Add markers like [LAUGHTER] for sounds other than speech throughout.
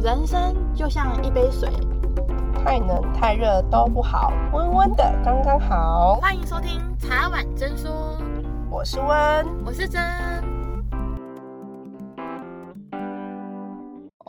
人生就像一杯水，太冷太热都不好，温温的刚刚好。欢迎收听茶碗真说，我是温，我是真。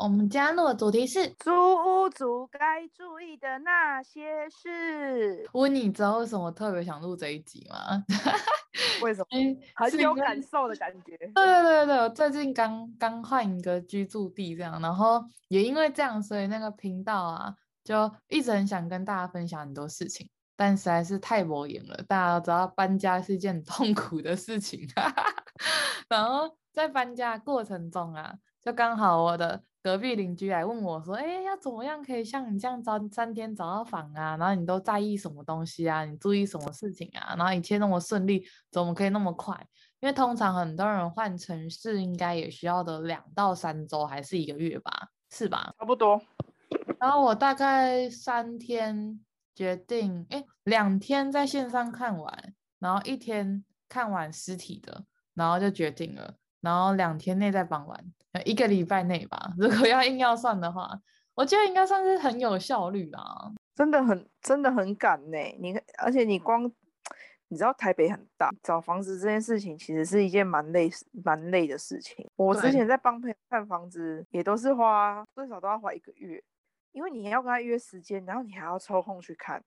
我们今天录的主题是租屋族该注意的那些事。问，你知道为什么我特别想录这一集吗？[LAUGHS] 为什么？很有感受的感觉。对对对对，我最近刚刚换一个居住地，这样，然后也因为这样，所以那个频道啊，就一直很想跟大家分享很多事情，但实在是太无言了。大家都知道搬家是一件很痛苦的事情，[LAUGHS] 然后在搬家过程中啊，就刚好我的。隔壁邻居来问我说：“哎，要怎么样可以像你这样找三天找到房啊？然后你都在意什么东西啊？你注意什么事情啊？然后一切那么顺利，怎么可以那么快？因为通常很多人换城市应该也需要的两到三周还是一个月吧？是吧？差不多。然后我大概三天决定，哎，两天在线上看完，然后一天看完实体的，然后就决定了，然后两天内再搬完。”一个礼拜内吧，[LAUGHS] 如果要硬要算的话，我觉得应该算是很有效率啦。真的很真的很赶呢。你而且你光你知道台北很大，找房子这件事情其实是一件蛮累蛮累的事情。我之前在帮朋友看房子，也都是花最少都要花一个月，因为你要跟他约时间，然后你还要抽空去看，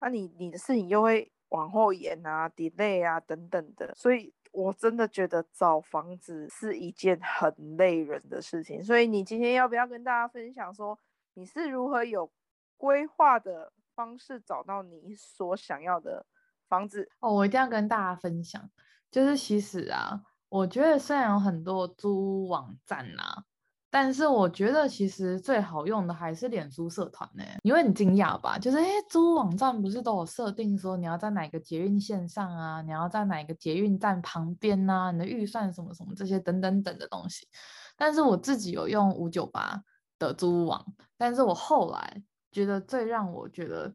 那你你的事情又会往后延啊、delay 啊等等的，所以。我真的觉得找房子是一件很累人的事情，所以你今天要不要跟大家分享说你是如何有规划的方式找到你所想要的房子？哦，我一定要跟大家分享，就是其实啊，我觉得虽然有很多租屋网站啊。但是我觉得其实最好用的还是脸书社团呢，因为你惊讶吧，就是诶，租屋网站不是都有设定说你要在哪个捷运线上啊，你要在哪个捷运站旁边啊，你的预算什么什么这些等等等的东西。但是我自己有用五九八的租屋网，但是我后来觉得最让我觉得，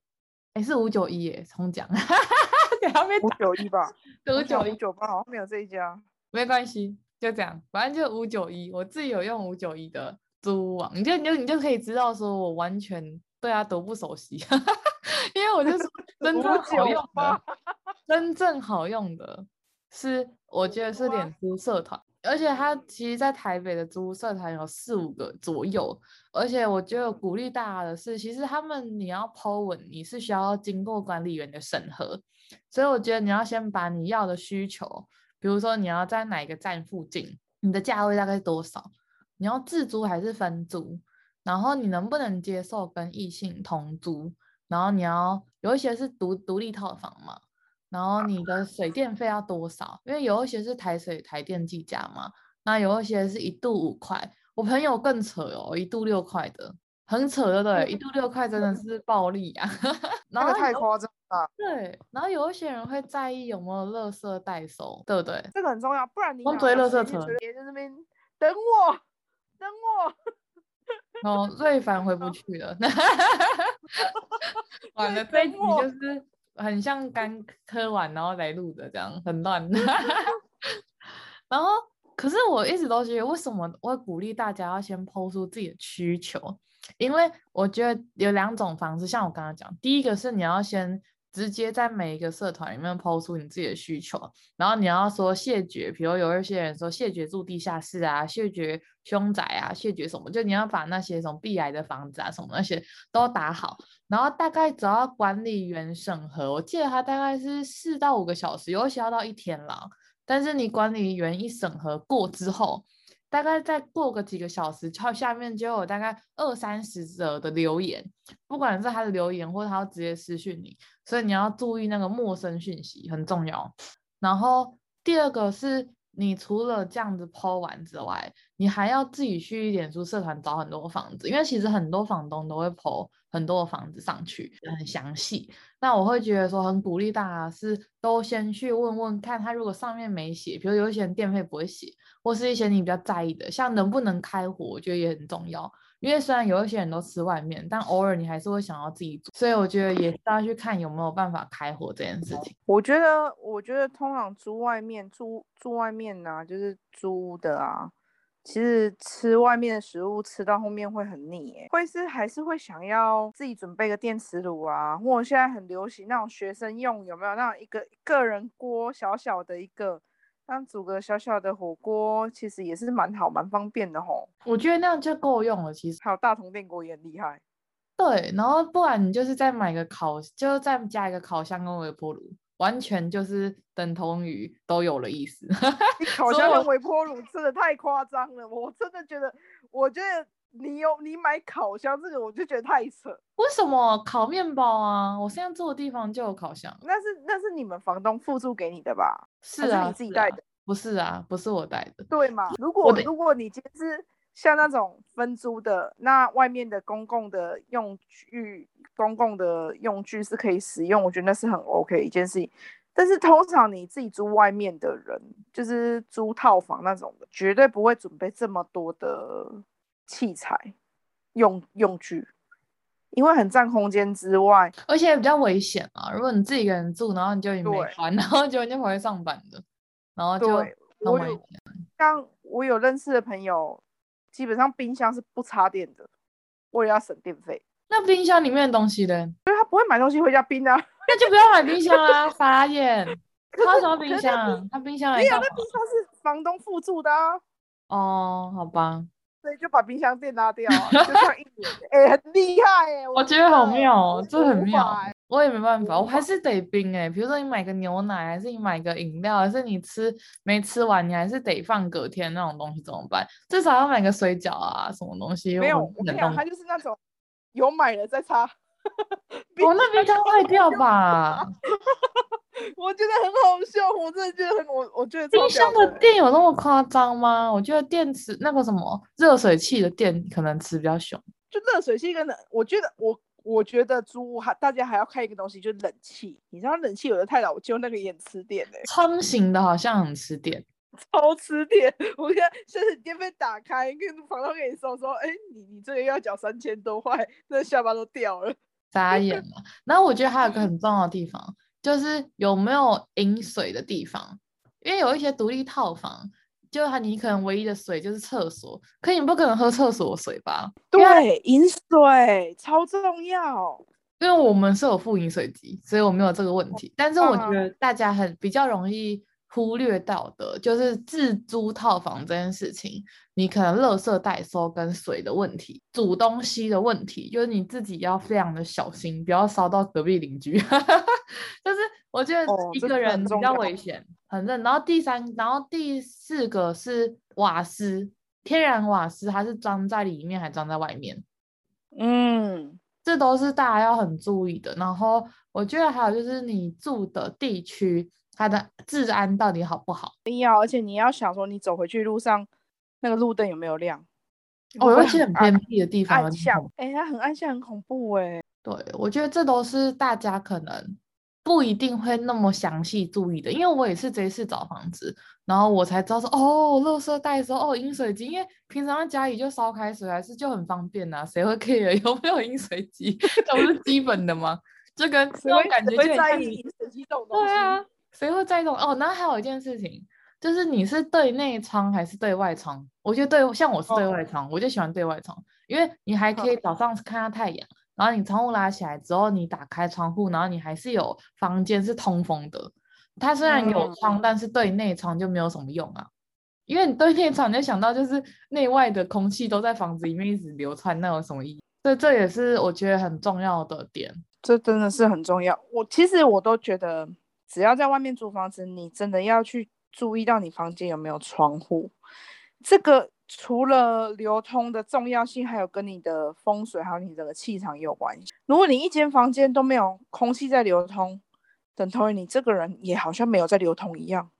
诶，是五九一耶，重讲，[LAUGHS] 五九一吧，五九一九八好像没有这一家，没关系。就这样，反正就五九一，我自己有用五九一的租屋网，你就你就你就可以知道说我完全对它都不熟悉，[LAUGHS] 因为我就是 [LAUGHS] 真正好用的，真正好用的是我觉得是脸书社团，而且它其实在台北的租屋社团有四五个左右，而且我觉得鼓励大家的是，其实他们你要 po 文，你是需要经过管理员的审核，所以我觉得你要先把你要的需求。比如说你要在哪个站附近，你的价位大概是多少？你要自租还是分租？然后你能不能接受跟异性同租？然后你要有一些是独独立套房嘛？然后你的水电费要多少？因为有一些是台水台电计价嘛，那有一些是一度五块，我朋友更扯哦，一度六块的，很扯的对，一度六块真的是暴利啊，那个太夸张。对，然后有一些人会在意有没有垃圾代收，对不对？这个很重要，不然你追垃圾车，别在那边等我，等我。哦，瑞凡回不去了，[LAUGHS] 完了，[LAUGHS] 这一集就是很像刚磕完然后来录的这样，很乱。[LAUGHS] 然后，可是我一直都觉得，为什么我会鼓励大家要先 po 出自己的需求？因为我觉得有两种方式，像我刚刚讲，第一个是你要先。直接在每一个社团里面抛出你自己的需求，然后你要说谢绝，比如有一些人说谢绝住地下室啊，谢绝凶宅啊，谢绝什么，就你要把那些什么避癌的房子啊什么那些都打好，然后大概只要管理员审核，我记得他大概是四到五个小时，有些要到一天了，但是你管理员一审核过之后。大概再过个几个小时，它下面就有大概二三十则的留言，不管是他的留言或者他要直接私讯你，所以你要注意那个陌生讯息很重要。然后第二个是。你除了这样子抛完之外，你还要自己去脸书社团找很多房子，因为其实很多房东都会抛很多房子上去，很详细。那我会觉得说很鼓励大家是都先去问问看，他如果上面没写，比如有一些人电费不会写，或是一些你比较在意的，像能不能开火，我觉得也很重要。因为虽然有一些人都吃外面，但偶尔你还是会想要自己煮，所以我觉得也是要去看有没有办法开火这件事情。我觉得，我觉得通常租外面租租外面呢、就是租的啊，其实吃外面的食物吃到后面会很腻，哎，会是还是会想要自己准备个电磁炉啊，或者现在很流行那种学生用，有没有那种一个个人锅小小的一个，当煮个小小的火锅，其实也是蛮好蛮方便的吼。我觉得那样就够用了，其实。还有大同电锅也很厉害。对，然后不然你就是再买个烤，就再加一个烤箱跟微波炉。完全就是等同于都有了意思。烤箱跟微波炉真的太夸张了，我真的觉得，我觉得你有你买烤箱这个，我就觉得太扯。为什么烤面包啊？我现在住的地方就有烤箱。那是那是你们房东附注给你的吧？是啊，是你自己带的？不是啊，不是我带的。对嘛？如果如果你今天是像那种分租的，那外面的公共的用具。公共的用具是可以使用，我觉得那是很 OK 一件事情。但是通常你自己租外面的人，就是租套房那种的，绝对不会准备这么多的器材用用具，因为很占空间之外，而且也比较危险啊。如果你自己一个人住，然后你就也没还，然后结果就回来上班的，然后就我有像我有认识的朋友，基本上冰箱是不插电的，为了要省电费。那冰箱里面的东西呢？因为他不会买东西回家冰啊，[LAUGHS] 那就不要买冰箱啦，傻眼。他什么冰箱？他冰箱没有，那冰箱是房东附注的啊。哦，好吧。所以就把冰箱垫拉掉，就像一年，[LAUGHS] 哎、欸，很厉害哎、欸。我觉得好妙哦，这很妙。我也没办法，我还是得冰哎、欸。比如说你买个牛奶，还是你买个饮料，还是你吃没吃完，你还是得放隔天那种东西怎么办？至少要买个水饺啊，什么东西？没有，我跟你讲，他就是那种。有买了再擦，我那冰箱坏掉吧？我觉得很好笑，我真的觉得很我我觉得冰箱的电有那么夸张吗？我觉得电池那个什么热水器的电可能吃比较凶。就热水器跟冷，我觉得我我觉得租还大家还要看一个东西，就是冷气。你知道冷气有的太老旧，那个也很吃电的、欸。窗型的好像很吃电。[LAUGHS] 超吃电！我看现在电费打开，跟房东跟你说说，哎、欸，你你这个要缴三千多块，那下巴都掉了，眨眼了。然后我觉得还有个很重要的地方，就是有没有饮水的地方，因为有一些独立套房，就你可能唯一的水就是厕所，可你不可能喝厕所水吧？对，饮水超重要。因为我们是有附饮水机，所以我没有这个问题。但是我觉得大家很比较容易。忽略到的就是自租套房这件事情，你可能垃圾代收跟水的问题，煮东西的问题，就是你自己要非常的小心，不要烧到隔壁邻居。[LAUGHS] 就是我觉得一个人比较危险，哦、很认。然后第三，然后第四个是瓦斯，天然瓦斯它是装在里面还装在外面？嗯，这都是大家要很注意的。然后我觉得还有就是你住的地区。它的治安到底好不好？要，而且你要想说，你走回去路上，那个路灯有没有亮？哦，而且很偏僻的地方，暗巷，哎，它很暗巷，很恐怖哎。对，我觉得这都是大家可能不一定会那么详细注意的，因为我也是这一次找房子，然后我才知道说，哦，垃圾袋说，哦，饮水机，因为平常在家里就烧开水，还是就很方便呐、啊，谁会 care 有没有饮水机？[LAUGHS] 这不是基本的吗？就跟那种感觉就很像你，对啊。谁会在意这种哦？然后还有一件事情，就是你是对内窗还是对外窗？我觉得对，像我是对外窗，哦、我就喜欢对外窗，因为你还可以早上看到太阳，哦、然后你窗户拉起来之后，你打开窗户，然后你还是有房间是通风的。它虽然有窗，嗯、但是对内窗就没有什么用啊，因为你对内窗，你就想到就是内外的空气都在房子里面一直流窜，那有什么意义？所以这也是我觉得很重要的点。这真的是很重要。我其实我都觉得。只要在外面租房子，你真的要去注意到你房间有没有窗户。这个除了流通的重要性，还有跟你的风水还有你整个气场也有关系。如果你一间房间都没有空气在流通，等同于你这个人也好像没有在流通一样，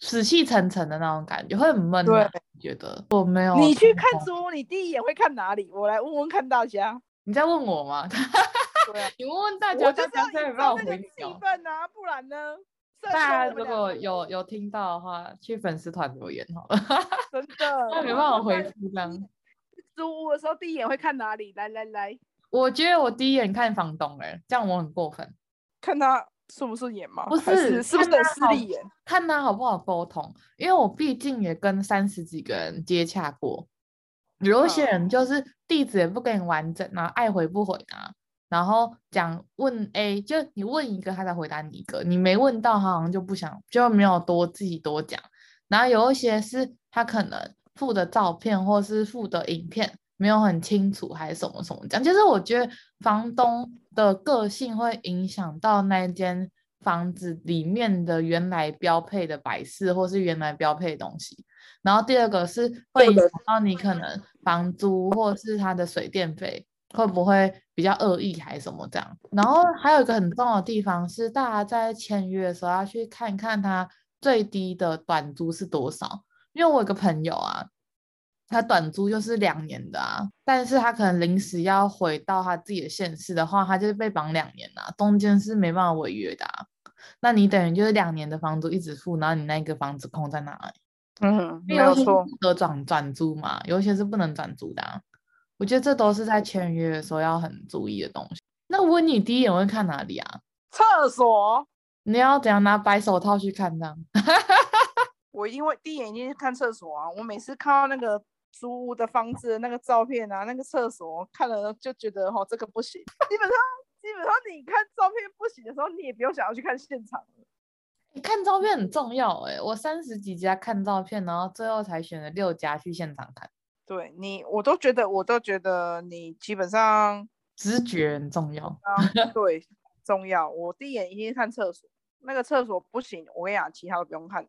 死气沉沉的那种感觉，会很闷。对，觉得我没有。你去看书，你第一眼会看哪里？我来问问看大家。你在问我吗？[LAUGHS] 对啊，[LAUGHS] 你问问大家，大家可以帮我回复。啊，不然呢？大家如果有有听到的话，去粉丝团留言好了。真的，[LAUGHS] 那没办法回复这样。租屋的时候第一眼会看哪里？来来来，我觉得我第一眼看房东，哎，这样我很过分。看他顺不顺眼吗？不是，是不是很势利眼？看他好不好沟通，因为我毕竟也跟三十几个人接洽过，有一些人就是地址也不给你完整，然后爱回不回啊，然后讲问 A，就你问一个，他才回答你一个，你没问到，他好像就不想，就没有多自己多讲。然后有一些是他可能附的照片或是附的影片没有很清楚，还是什么什么讲，就是我觉得房东的个性会影响到那间房子里面的原来标配的摆饰或是原来标配的东西。然后第二个是会影响到你可能房租或是他的水电费会不会比较恶意还是什么这样。然后还有一个很重要的地方是，大家在签约的时候要去看看他。最低的短租是多少？因为我有个朋友啊，他短租就是两年的啊，但是他可能临时要回到他自己的县市的话，他就是被绑两年啊，中间是没办法违约的啊。那你等于就是两年的房租一直付，然后你那个房子空在哪里？嗯，没有错。得转转租嘛，有些是不能转租的啊。我觉得这都是在签约的时候要很注意的东西。那我问你第一眼会看哪里啊？厕所。你要怎样拿白手套去看呢？[LAUGHS] 我因为第一眼一定是看厕所啊！我每次看到那个租屋的房子的那个照片啊，那个厕所看了就觉得哦，这个不行。[LAUGHS] 基本上，基本上你看照片不行的时候，你也不用想要去看现场。你看照片很重要哎、欸！我三十几家看照片，然后最后才选了六家去现场看。对你，我都觉得，我都觉得你基本上直觉很重要。啊、[LAUGHS] 对，重要。我第一眼一定看厕所。那个厕所不行，我跟你讲，其他都不用看。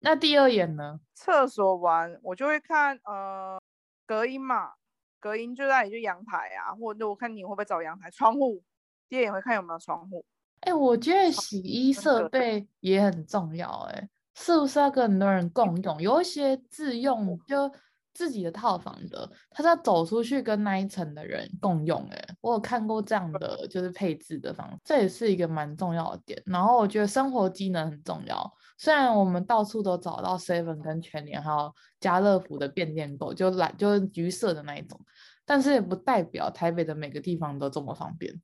那第二眼呢？厕所完，我就会看呃隔音嘛，隔音就在你就阳台啊，或者我看你会不会找阳台窗户。第二眼会看有没有窗户。哎、欸，我觉得洗衣设备也很重要、欸，哎，是不是要跟很多人共用？有一些自用就。自己的套房的，他是要走出去跟那一层的人共用。哎，我有看过这样的，就是配置的房子，这也是一个蛮重要的点。然后我觉得生活机能很重要，虽然我们到处都找到 seven 跟全联还有家乐福的变电购，就来就是橘色的那一种，但是也不代表台北的每个地方都这么方便。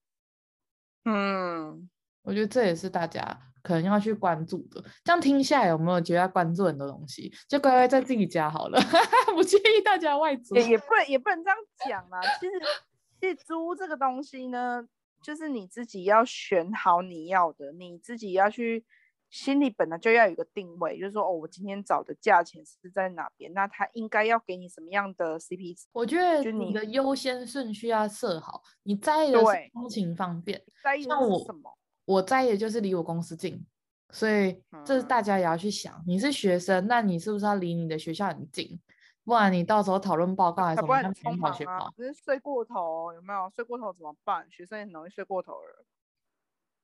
嗯，我觉得这也是大家。可能要去关注的，这样听下来有没有觉得要关注很多东西？就乖乖在自己家好了，[LAUGHS] 不建议大家外租。也 [LAUGHS] 也不能也不能这样讲啦。其实，其实租这个东西呢，就是你自己要选好你要的，你自己要去心里本来就要有一个定位，就是说哦，我今天找的价钱是在哪边，那他应该要给你什么样的 CP 值？我觉得你的优先顺序要设好，你在意的是通勤方便，在意的是什么？我在意的就是离我公司近，所以这是大家也要去想。你是学生，那你是不是要离你的学校很近？不然你到时候讨论报告还是什么，很匆忙啊。只是睡过头，有没有睡过头怎么办？学生也很容易睡过头了。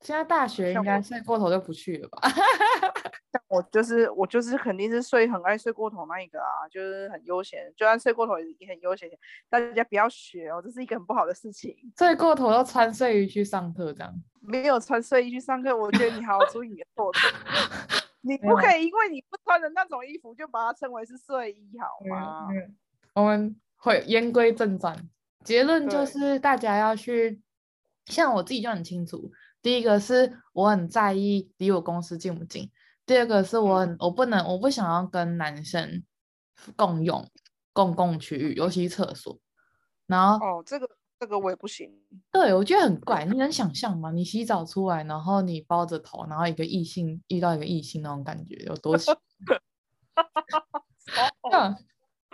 现在大学应该睡过头就不去了吧？[LAUGHS] 像我就是我就是肯定是睡很爱睡过头那一个啊，就是很悠闲，就算睡过头也很悠闲。大家不要学哦，这是一个很不好的事情。睡过头要穿睡衣去上课这样？没有穿睡衣去上课，我觉得你好好注意你的措辞。你不可以因为你不穿的那种衣服就把它称为是睡衣好吗？我们会言归正传，结论就是大家要去，像我自己就很清楚。第一个是我很在意离我公司近不近，第二个是我很我不能我不想要跟男生共用公共区域，尤其厕所。然后哦，这个这个我也不行。对，我觉得很怪，你 [LAUGHS] 能想象吗？你洗澡出来，然后你包着头，然后一个异性遇到一个异性那种感觉有多奇怪？[LAUGHS] 嗯，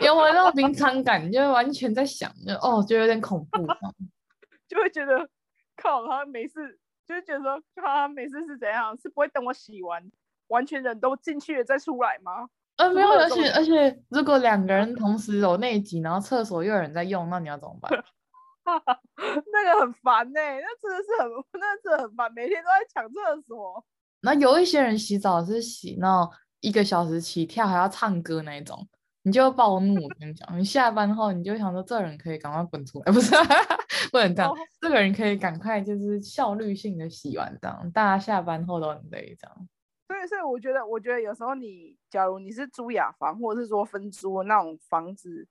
有没有那种临场感？就完全在想，就哦，就有点恐怖，[LAUGHS] 就会觉得靠，他没事。就是觉得说，他每次是怎样？是不会等我洗完，完全人都进去了再出来吗？呃，没有，而且而且，如果两个人同时有内急，然后厕所又有人在用，那你要怎么办？[LAUGHS] 那个很烦呢、欸，那真的是很，[LAUGHS] 那真的很烦，每天都在抢厕所。那有一些人洗澡是洗那一个小时起跳，还要唱歌那一种。你就暴怒，我跟你讲，你下班后你就想说，这人可以赶快滚出来，不是？[LAUGHS] 不能这样，这个人可以赶快就是效率性的洗完，这样大家下班后都很累，这样。所以，所以我觉得，我觉得有时候你，假如你是租雅房，或者是说分租的那种房子，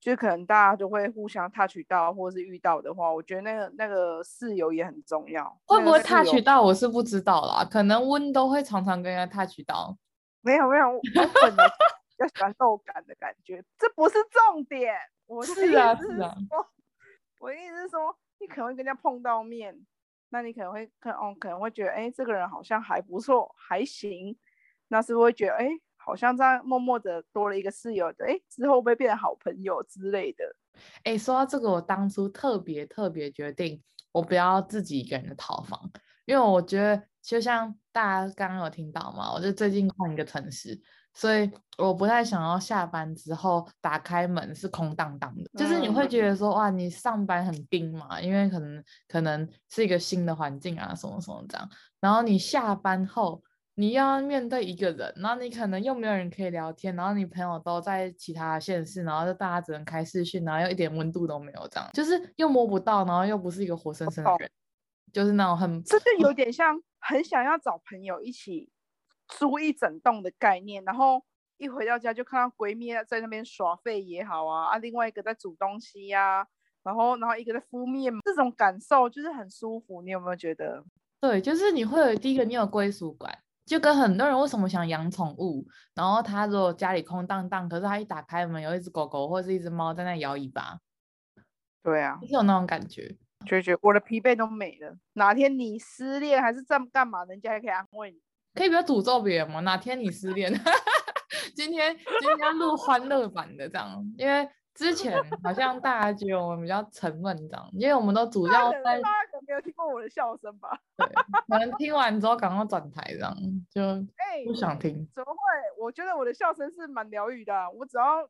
就可能大家都会互相 touch 到，或是遇到的话，我觉得那个那个室友也很重要。会不会 touch 到我是不知道啦，可能温都会常常跟人家 touch 到。没有没有，我本来比较喜欢肉感的感觉，这不是重点。我是，是啊是啊，我的意思是说，你可能会跟人家碰到面，那你可能会可哦可能会觉得，哎，这个人好像还不错，还行，那是不是会觉得，哎？好像这样默默的多了一个室友的，哎，之后会不会变成好朋友之类的？哎，说到这个，我当初特别特别决定，我不要自己一个人的套房，因为我觉得就像大家刚刚有听到嘛，我就最近换一个城市，所以我不太想要下班之后打开门是空荡荡的，就是你会觉得说哇，你上班很冰嘛，因为可能可能是一个新的环境啊，什么什么这样，然后你下班后。你要面对一个人，然后你可能又没有人可以聊天，然后你朋友都在其他县市，然后就大家只能开视讯，然后又一点温度都没有，这样。就是又摸不到，然后又不是一个活生生的人，就是那种很，这就有 [LAUGHS] 点像很想要找朋友一起租一整栋的概念，然后一回到家就看到闺蜜在那边耍废也好啊，啊，另外一个在煮东西呀、啊，然后然后一个在敷面，这种感受就是很舒服，你有没有觉得？对，就是你会有第一个，你有归属感。就跟很多人为什么想养宠物，然后他如果家里空荡荡，可是他一打开门有一只狗狗或者是一只猫在那摇尾巴，对啊，就是有那种感觉，觉觉我的疲惫都没了。哪天你失恋还是在干嘛，人家还可以安慰你，可以不要诅咒别人吗？哪天你失恋，[LAUGHS] 今天今天要录欢乐版的这样，因为。之前好像大家觉得我们比较沉闷，这样，因为我们都主要在。大家可能没有听过我的笑声吧？对，可能听完之后赶快转台，这样就不想听。欸，怎么会？我觉得我的笑声是蛮疗愈的。我只要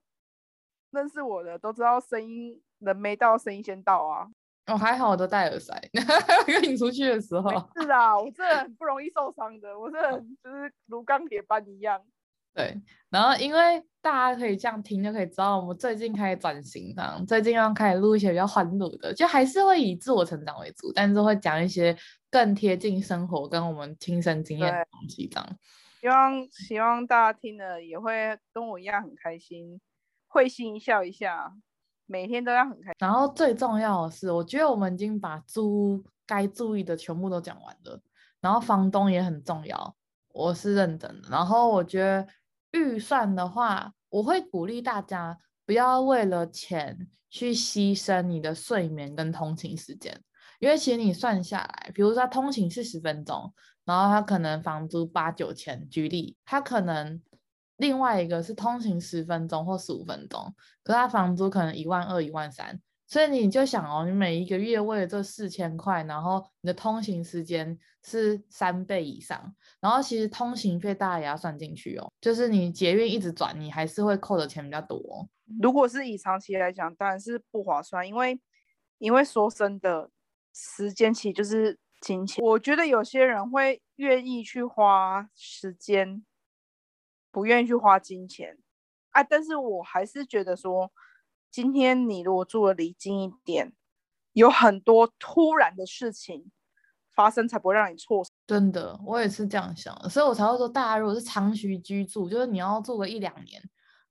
认识我的都知道，声音人没到，声音先到啊。哦，还好我都戴耳塞，[LAUGHS] 跟你出去的时候。是啊，我这很不容易受伤的，我这就是如钢铁般一样。对，然后因为大家可以这样听，就可以知道我们最近开始转型，这样最近要开始录一些比较欢乐的，就还是会以自我成长为主，但是会讲一些更贴近生活跟我们亲身经验的东西，这样。希望希望大家听了也会跟我一样很开心，会心一笑一下，每天都要很开心。然后最重要的是，我觉得我们已经把租该注意的全部都讲完了，然后房东也很重要，我是认真的。然后我觉得。预算的话，我会鼓励大家不要为了钱去牺牲你的睡眠跟通勤时间，因为其实你算下来，比如说通勤是十分钟，然后他可能房租八九千，举例，他可能另外一个是通勤十分钟或十五分钟，可是他房租可能一万二、一万三。所以你就想哦，你每一个月为了这四千块，然后你的通行时间是三倍以上，然后其实通行费大家也要算进去哦，就是你捷运一直转，你还是会扣的钱比较多。如果是以长期来讲，当然是不划算，因为因为说真的，时间其实就是金钱。我觉得有些人会愿意去花时间，不愿意去花金钱啊，但是我还是觉得说。今天你如果住的离近一点，有很多突然的事情发生，才不会让你错。真的，我也是这样想的，所以我才会说，大家如果是长期居住，就是你要住个一两年。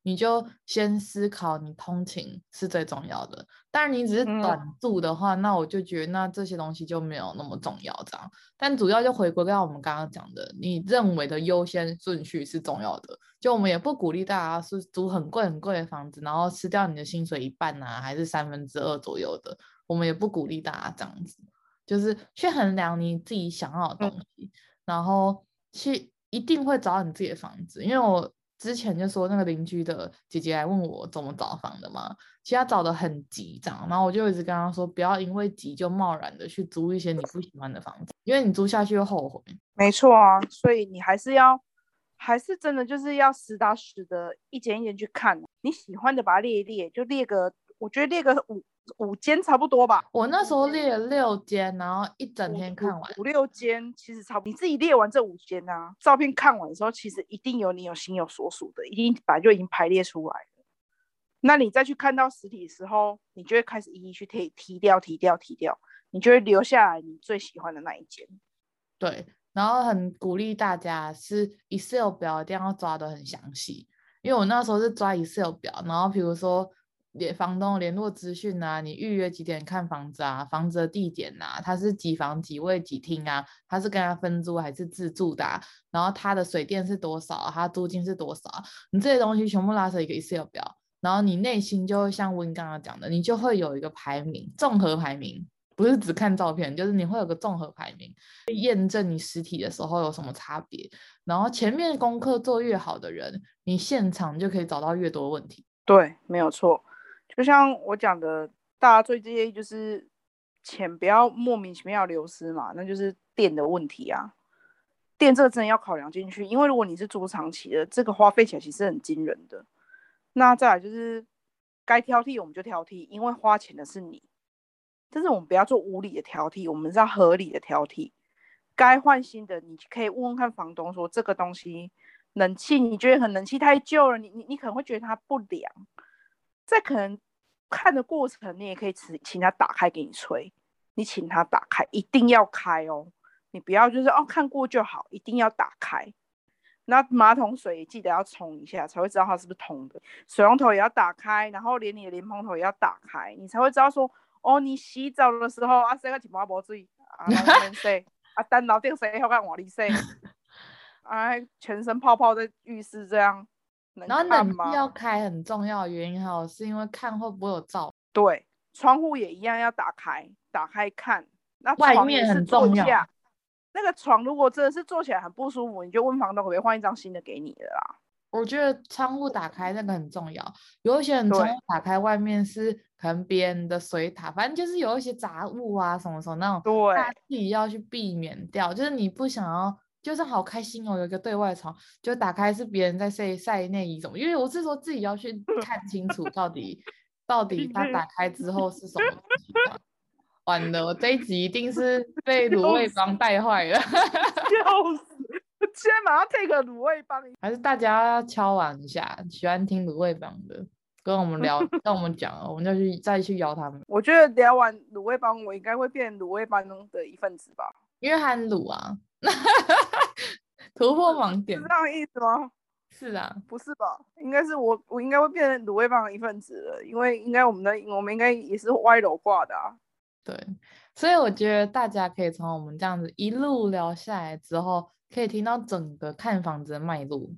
你就先思考，你通勤是最重要的。但是你只是短住的话，嗯、那我就觉得那这些东西就没有那么重要，这样。但主要就回归到我们刚刚讲的，你认为的优先顺序是重要的。就我们也不鼓励大家是租很贵很贵的房子，然后吃掉你的薪水一半啊，还是三分之二左右的。我们也不鼓励大家这样子，就是去衡量你自己想要的东西，嗯、然后去一定会找到你自己的房子，因为我。之前就说那个邻居的姐姐来问我怎么找房的嘛，其实他找的很急，这样，然后我就一直跟他说，不要因为急就贸然的去租一些你不喜欢的房子，因为你租下去又后悔。没错啊，所以你还是要，还是真的就是要实打实的，一间一间去看，你喜欢的把它列一列，就列个，我觉得列个五。五间差不多吧，我那时候列了六间，然后一整天看完五,五六间，其实差不多。你自己列完这五间啊，照片看完的时候，其实一定有你有心有所属的，一定本来就已经排列出来了。那你再去看到实体的时候，你就会开始一一去提提掉、提掉、提掉，你就会留下来你最喜欢的那一间。对，然后很鼓励大家是 Excel 表一定要抓的很详细，因为我那时候是抓 Excel 表，然后比如说。联房东联络资讯啊，你预约几点看房子啊，房子的地点啊，它是几房几卫几厅啊，它是跟他分租还是自住的啊，然后它的水电是多少，它租金是多少，你这些东西全部拉成一个 Excel 表，然后你内心就会像温刚刚讲的，你就会有一个排名，综合排名，不是只看照片，就是你会有个综合排名，验证你实体的时候有什么差别，然后前面功课做越好的人，你现场就可以找到越多问题。对，没有错。就像我讲的，大家最介意就是钱不要莫名其妙流失嘛，那就是电的问题啊。电这个真的要考量进去，因为如果你是租长期的，这个花费起来其实很惊人的。那再来就是该挑剔我们就挑剔，因为花钱的是你。但是我们不要做无理的挑剔，我们是要合理的挑剔。该换新的，你可以问问看房东说这个东西冷气你觉得很冷气太旧了，你你你可能会觉得它不凉。在可能看的过程，你也可以请请他打开给你吹。你请他打开，一定要开哦。你不要就是哦看过就好，一定要打开。那马桶水记得要冲一下，才会知道它是不是通的。水龙头也要打开，然后连你的莲蓬头也要打开，你才会知道说哦，你洗澡的时候啊，洗个钱包水啊，洗啊，单老电洗后看往里洗，哎、[LAUGHS] 啊，全身泡泡在浴室这样。然后冷气要开很重要的原因哈，是因为看会不会有噪。对，窗户也一样要打开，打开看。那外面很重要。那个床如果真的是坐起来很不舒服，你就问房东可不可以换一张新的给你的啦。我觉得窗户打开那个很重要。有一些人窗户打开，外面是可能别人的水塔，反正就是有一些杂物啊什么什么那种，对，他自己要去避免掉。就是你不想要。就是好开心哦，有一个对外窗，就打开是别人在晒晒内衣什么，因为我是说自己要去 [LAUGHS] 看清楚到底到底他打开之后是什么东西。完了，我这一集一定是被卤味帮带坏了，笑死！现在马上 take 卤味帮，还是大家敲碗一下，喜欢听卤味帮的，跟我们聊，[LAUGHS] 跟我们讲，我们就去再去邀他们。我觉得聊完卤味帮，我应该会变卤味帮的一份子吧，因为很卤啊。突破盲点是这样意思吗？是啊，不是吧？应该是我，我应该会变成卤味帮的一份子了，因为应该我们的我们应该也是歪楼挂的啊。对，所以我觉得大家可以从我们这样子一路聊下来之后，可以听到整个看房子的脉络。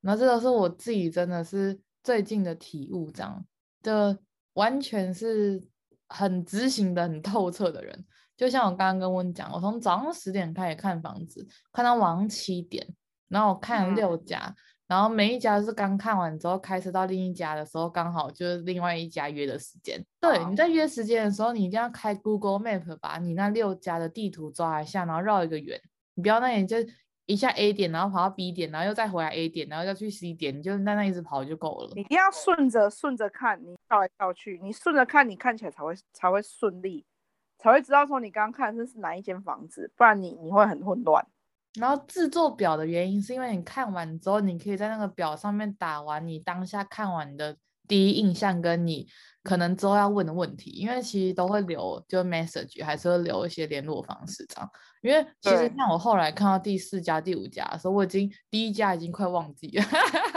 那这个是我自己真的是最近的体悟，这样就完全是很执行的很透彻的人。就像我刚刚跟温讲，我从早上十点开始看房子，看到晚上七点，然后我看了六家，嗯、然后每一家是刚看完之后开车到另一家的时候，刚好就是另外一家约的时间。对，你在约时间的时候，你一定要开 Google Map，把你那六家的地图抓一下，然后绕一个圆，你不要那里就一下 A 点，然后跑到 B 点，然后又再回来 A 点，然后再去 C 点，你就在那一直跑就够了。你一定要顺着顺着看，你跳来跳去，你顺着看，你看起来才会才会顺利。才会知道说你刚刚看的是哪一间房子，不然你你会很混乱。然后制作表的原因是因为你看完之后，你可以在那个表上面打完你当下看完的第一印象，跟你可能之后要问的问题，因为其实都会留就 message，还是会留一些联络方式这样。因为其实像我后来看到第四家、第五家的时候，我已经第一家已经快忘记了，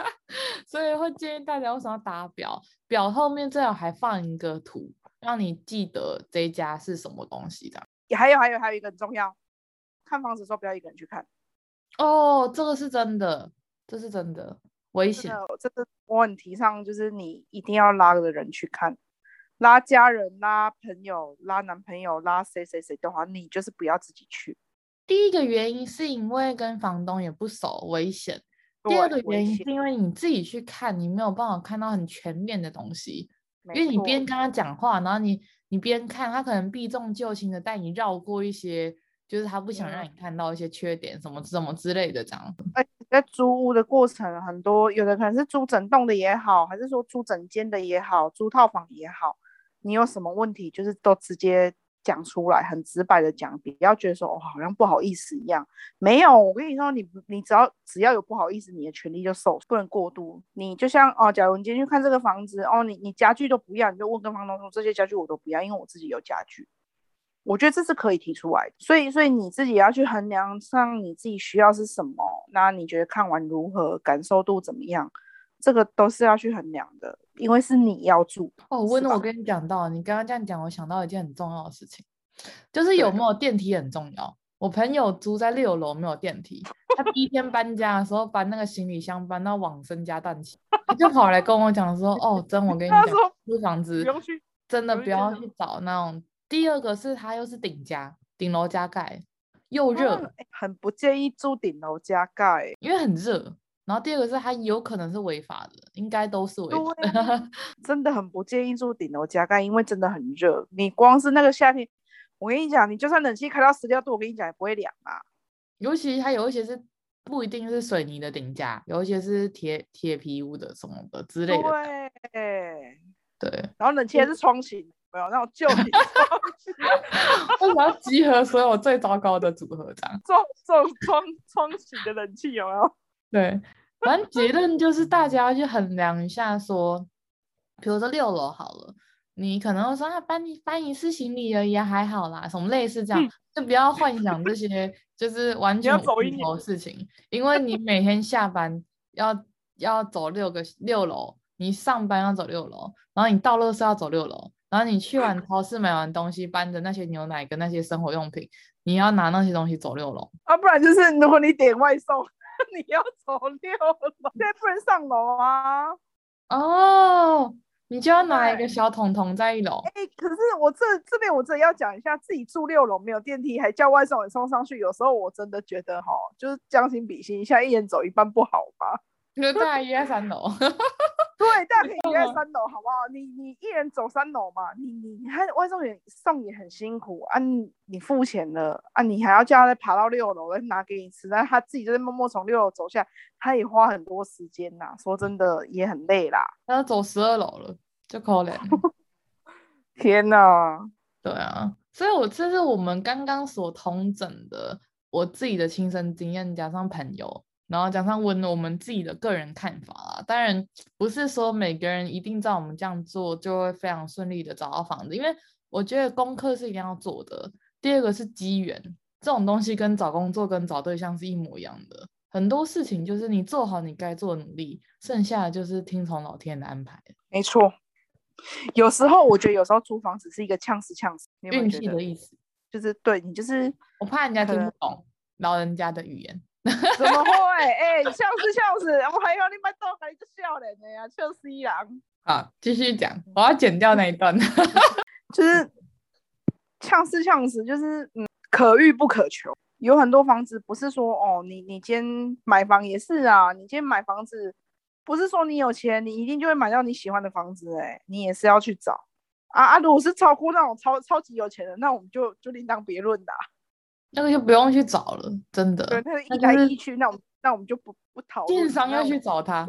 [LAUGHS] 所以会建议大家为什么要打表？表后面最好还放一个图。让你记得这一家是什么东西的。也还有还有还有一个很重要，看房子的时候不要一个人去看。哦，这个是真的，这是真的危险。这个我很提倡，就是你一定要拉着人去看，拉家人、拉朋友、拉男朋友、拉谁谁谁的话，你就是不要自己去。第一个原因是因为跟房东也不熟，危险。第二个原因是因为你自己去看，你没有办法看到很全面的东西。因为你边跟他讲话，然后你你边看，他可能避重就轻的带你绕过一些，就是他不想让你看到一些缺点，什么什么之类的这样。而且在租屋的过程，很多有的可能是租整栋的也好，还是说租整间的也好，租套房也好，你有什么问题，就是都直接。讲出来，很直白的讲，不要觉得说哦，好像不好意思一样。没有，我跟你说，你你只要只要有不好意思，你的权利就受，不能过度。你就像哦，假如你今天去看这个房子，哦，你你家具都不要，你就问跟房东说，这些家具我都不要，因为我自己有家具。我觉得这是可以提出来。所以所以你自己要去衡量上你自己需要是什么，那你觉得看完如何，感受度怎么样？这个都是要去衡量的，因为是你要住。哦，温的，我跟你讲到，你刚刚这样讲，我想到一件很重要的事情，就是有没有电梯很重要。我朋友租在六楼，没有电梯。他第一天搬家的时候，搬那个行李箱搬到往生加蛋起，他就跑来跟我讲说：“哦，真我跟你讲，租房子真的不要去找那种。第二个是他又是顶加顶楼加盖，又热、嗯，很不建议住顶楼加盖，因为很热。然后第二个是它有可能是违法的，应该都是违法的。啊、真的很不建议住顶楼加盖，因为真的很热。你光是那个夏天。”我跟你讲，你就算冷气开到十六度，我跟你讲也不会凉啊。尤其它有一些是不一定是水泥的顶架，有一些是铁铁皮屋的什么的之类的。对，对。然后冷气还是窗型，没有那种旧 [LAUGHS] 的窗型。[LAUGHS] 为什么要集合所有最糟糕的组合这样？这种这种窗窗型的冷气有没有？对，反正结论就是大家要去衡量一下，说，比如说六楼好了。你可能会说啊，搬一搬一次行李而已，还好啦，什么类似这样，嗯、就不要幻想这些就是完全无厘头的事情，因为你每天下班要要走六个六楼，你上班要走六楼，然后你到乐是要走六楼，然后你去完超市买完东西，搬着那些牛奶跟那些生活用品，你要拿那些东西走六楼。啊，不然就是如果你点外送，[LAUGHS] 你要走六楼，现在不能上楼啊，哦。你就要拿一个小桶桶在一楼。哎、欸，可是我这这边我真的要讲一下，自己住六楼没有电梯，还叫外送员送上去，有时候我真的觉得哈，就是将心比心一下，一人走一半不好吧？[LAUGHS] 因为大家约在三楼。对，大家可以约在三楼，好不好？你你一人走三楼嘛，你你你看外送员送也很辛苦啊，你付钱了啊，你还要叫他再爬到六楼再拿给你吃，但他自己就在默默从六楼走下，他也花很多时间呐。说真的，也很累啦。他要走十二楼了，就可怜。[LAUGHS] 天哪，对啊，所以我这是我们刚刚所同整的我自己的亲身经验，加上朋友。然后加上问我们自己的个人看法啦，当然不是说每个人一定照我们这样做就会非常顺利的找到房子，因为我觉得功课是一定要做的。第二个是机缘，这种东西跟找工作跟找对象是一模一样的，很多事情就是你做好你该做的努力，剩下的就是听从老天的安排。没错，有时候我觉得有时候租房只是一个呛死呛死运气的意思，就是对你就是我怕人家听不懂老人家的语言。[LAUGHS] 怎么会？哎、欸，笑死笑死！我还以为你们都还一个笑脸的呀，笑死人。好，继续讲，我要剪掉那一段。[LAUGHS] 就是呛死呛死，就是嗯，可遇不可求。有很多房子不是说哦，你你今天买房也是啊，你今天买房子不是说你有钱，你一定就会买到你喜欢的房子，哎，你也是要去找啊啊！如果是超过那种超超级有钱的，那我们就就另当别论的。那个就不用去找了，真的。对，那一来一去，那我们那我们就不不讨论。电商要去找他，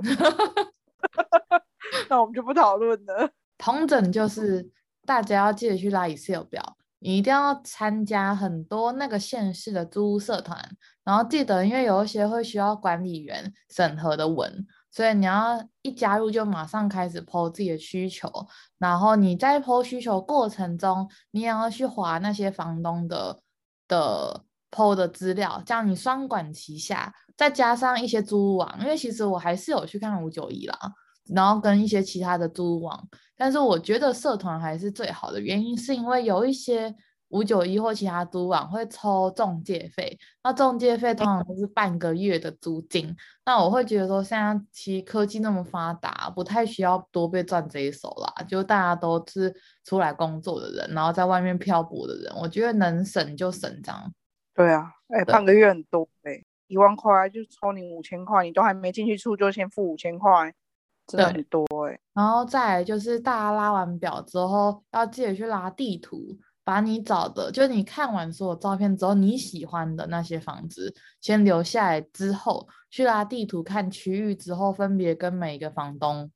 那我们就不讨论了。[LAUGHS] 同整就是大家要记得去拉 Excel 表，你一定要参加很多那个县市的租屋社团，然后记得，因为有一些会需要管理员审核的文，所以你要一加入就马上开始 po 自己的需求，然后你在 po 需求过程中，你也要去划那些房东的。的 PO 的资料，这样你双管齐下，再加上一些租屋网，因为其实我还是有去看五九一啦，然后跟一些其他的租屋网，但是我觉得社团还是最好的，原因是因为有一些五九一或其他租屋网会抽中介费，那中介费通常都是半个月的租金，那我会觉得说现在其实科技那么发达，不太需要多被赚这一手啦，就大家都是。出来工作的人，然后在外面漂泊的人，我觉得能省就省这样。对啊，哎、欸，半个月很多哎、欸，一万块就抽你五千块，你都还没进去住就先付五千块，真的很多哎、欸。然后再来就是大家拉完表之后，要记得去拉地图，把你找的，就是你看完所有照片之后，你喜欢的那些房子先留下来，之后去拉地图看区域之后，分别跟每一个房东。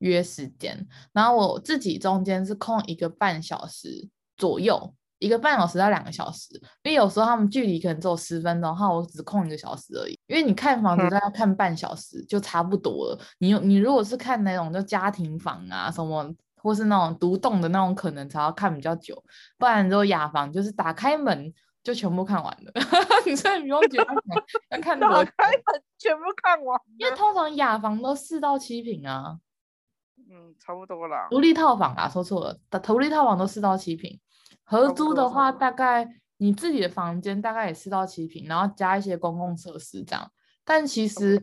约时间，然后我自己中间是空一个半小时左右，一个半小时到两个小时，因为有时候他们距离可能只有十分钟，然后我只空一个小时而已。因为你看房子都要看半小时就差不多了。你你如果是看那种就家庭房啊什么，或是那种独栋的那种，可能才要看比较久。不然如果雅房就是打开门就全部看完了，[LAUGHS] 你真的不用觉得要看多久，全部看完。因为通常雅房都四到七平啊，嗯，差不多啦。独立套房啊，说错了，独立套房都四到七平，合租的话大概你自己的房间大概也四到七平，然后加一些公共设施这样。但其实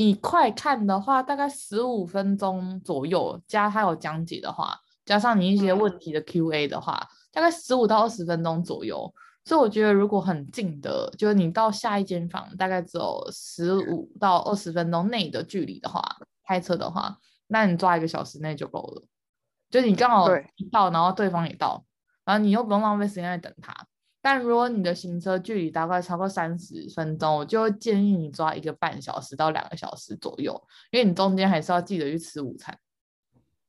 你快看的话，大概十五分钟左右，加他有讲解的话，加上你一些问题的 Q&A 的话，嗯、大概十五到二十分钟左右。所以我觉得，如果很近的，就是你到下一间房，大概只有十五到二十分钟内的距离的话，开车的话，那你抓一个小时内就够了。就你刚好到，然后对方也到，然后你又不用浪费时间在等他。但如果你的行车距离大概超过三十分钟，我就建议你抓一个半小时到两个小时左右，因为你中间还是要记得去吃午餐。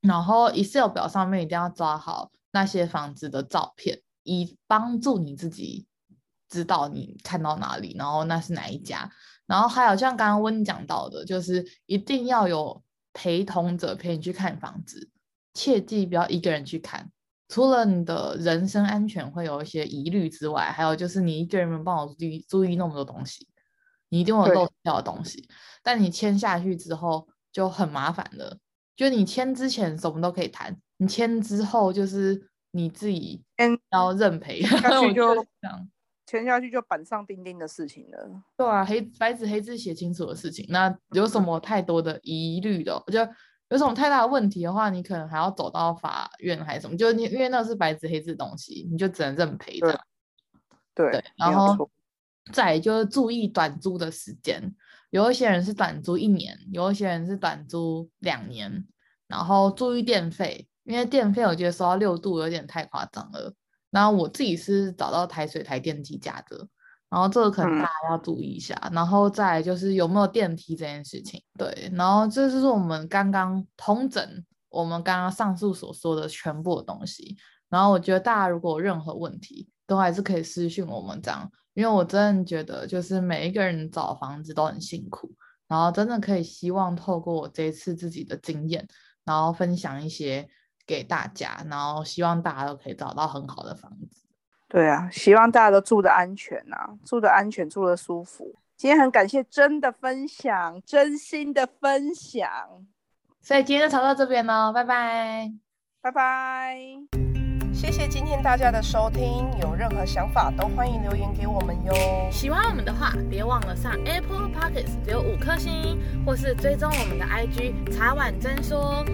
然后 Excel 表上面一定要抓好那些房子的照片。以帮助你自己知道你看到哪里，然后那是哪一家，然后还有像刚刚温讲到的，就是一定要有陪同者陪你去看房子，切记不要一个人去看。除了你的人身安全会有一些疑虑之外，还有就是你一个人没帮我注意注意那么多东西，你一定会漏掉的东西。但你签下去之后就很麻烦了，就你签之前什么都可以谈，你签之后就是。你自己要认赔，[LAUGHS] 下去就这样，签下去就板上钉钉的事情了。对啊，黑白纸黑字写清楚的事情。那有什么太多的疑虑的，就有什么太大的问题的话，你可能还要走到法院还是什么？就你因为那是白纸黑字的东西，你就只能认赔的。对，对，然后再就是注意短租的时间，有一些人是短租一年，有一些人是短租两年，然后注意电费。因为电费我觉得收到六度有点太夸张了，然后我自己是找到台水台电机价的，然后这个可能大家要注意一下，嗯、然后再就是有没有电梯这件事情，对，然后这就是我们刚刚通整我们刚刚上述所说的全部的东西，然后我觉得大家如果有任何问题，都还是可以私信我们这样，因为我真的觉得就是每一个人找房子都很辛苦，然后真的可以希望透过我这一次自己的经验，然后分享一些。给大家，然后希望大家都可以找到很好的房子。对啊，希望大家都住得安全啊，住得安全，住得舒服。今天很感谢真的分享，真心的分享。所以今天就聊到这边喽，拜拜，拜拜。谢谢今天大家的收听，有任何想法都欢迎留言给我们哟。喜欢我们的话，别忘了上 Apple Podcast 留五颗星，或是追踪我们的 IG 茶碗真说。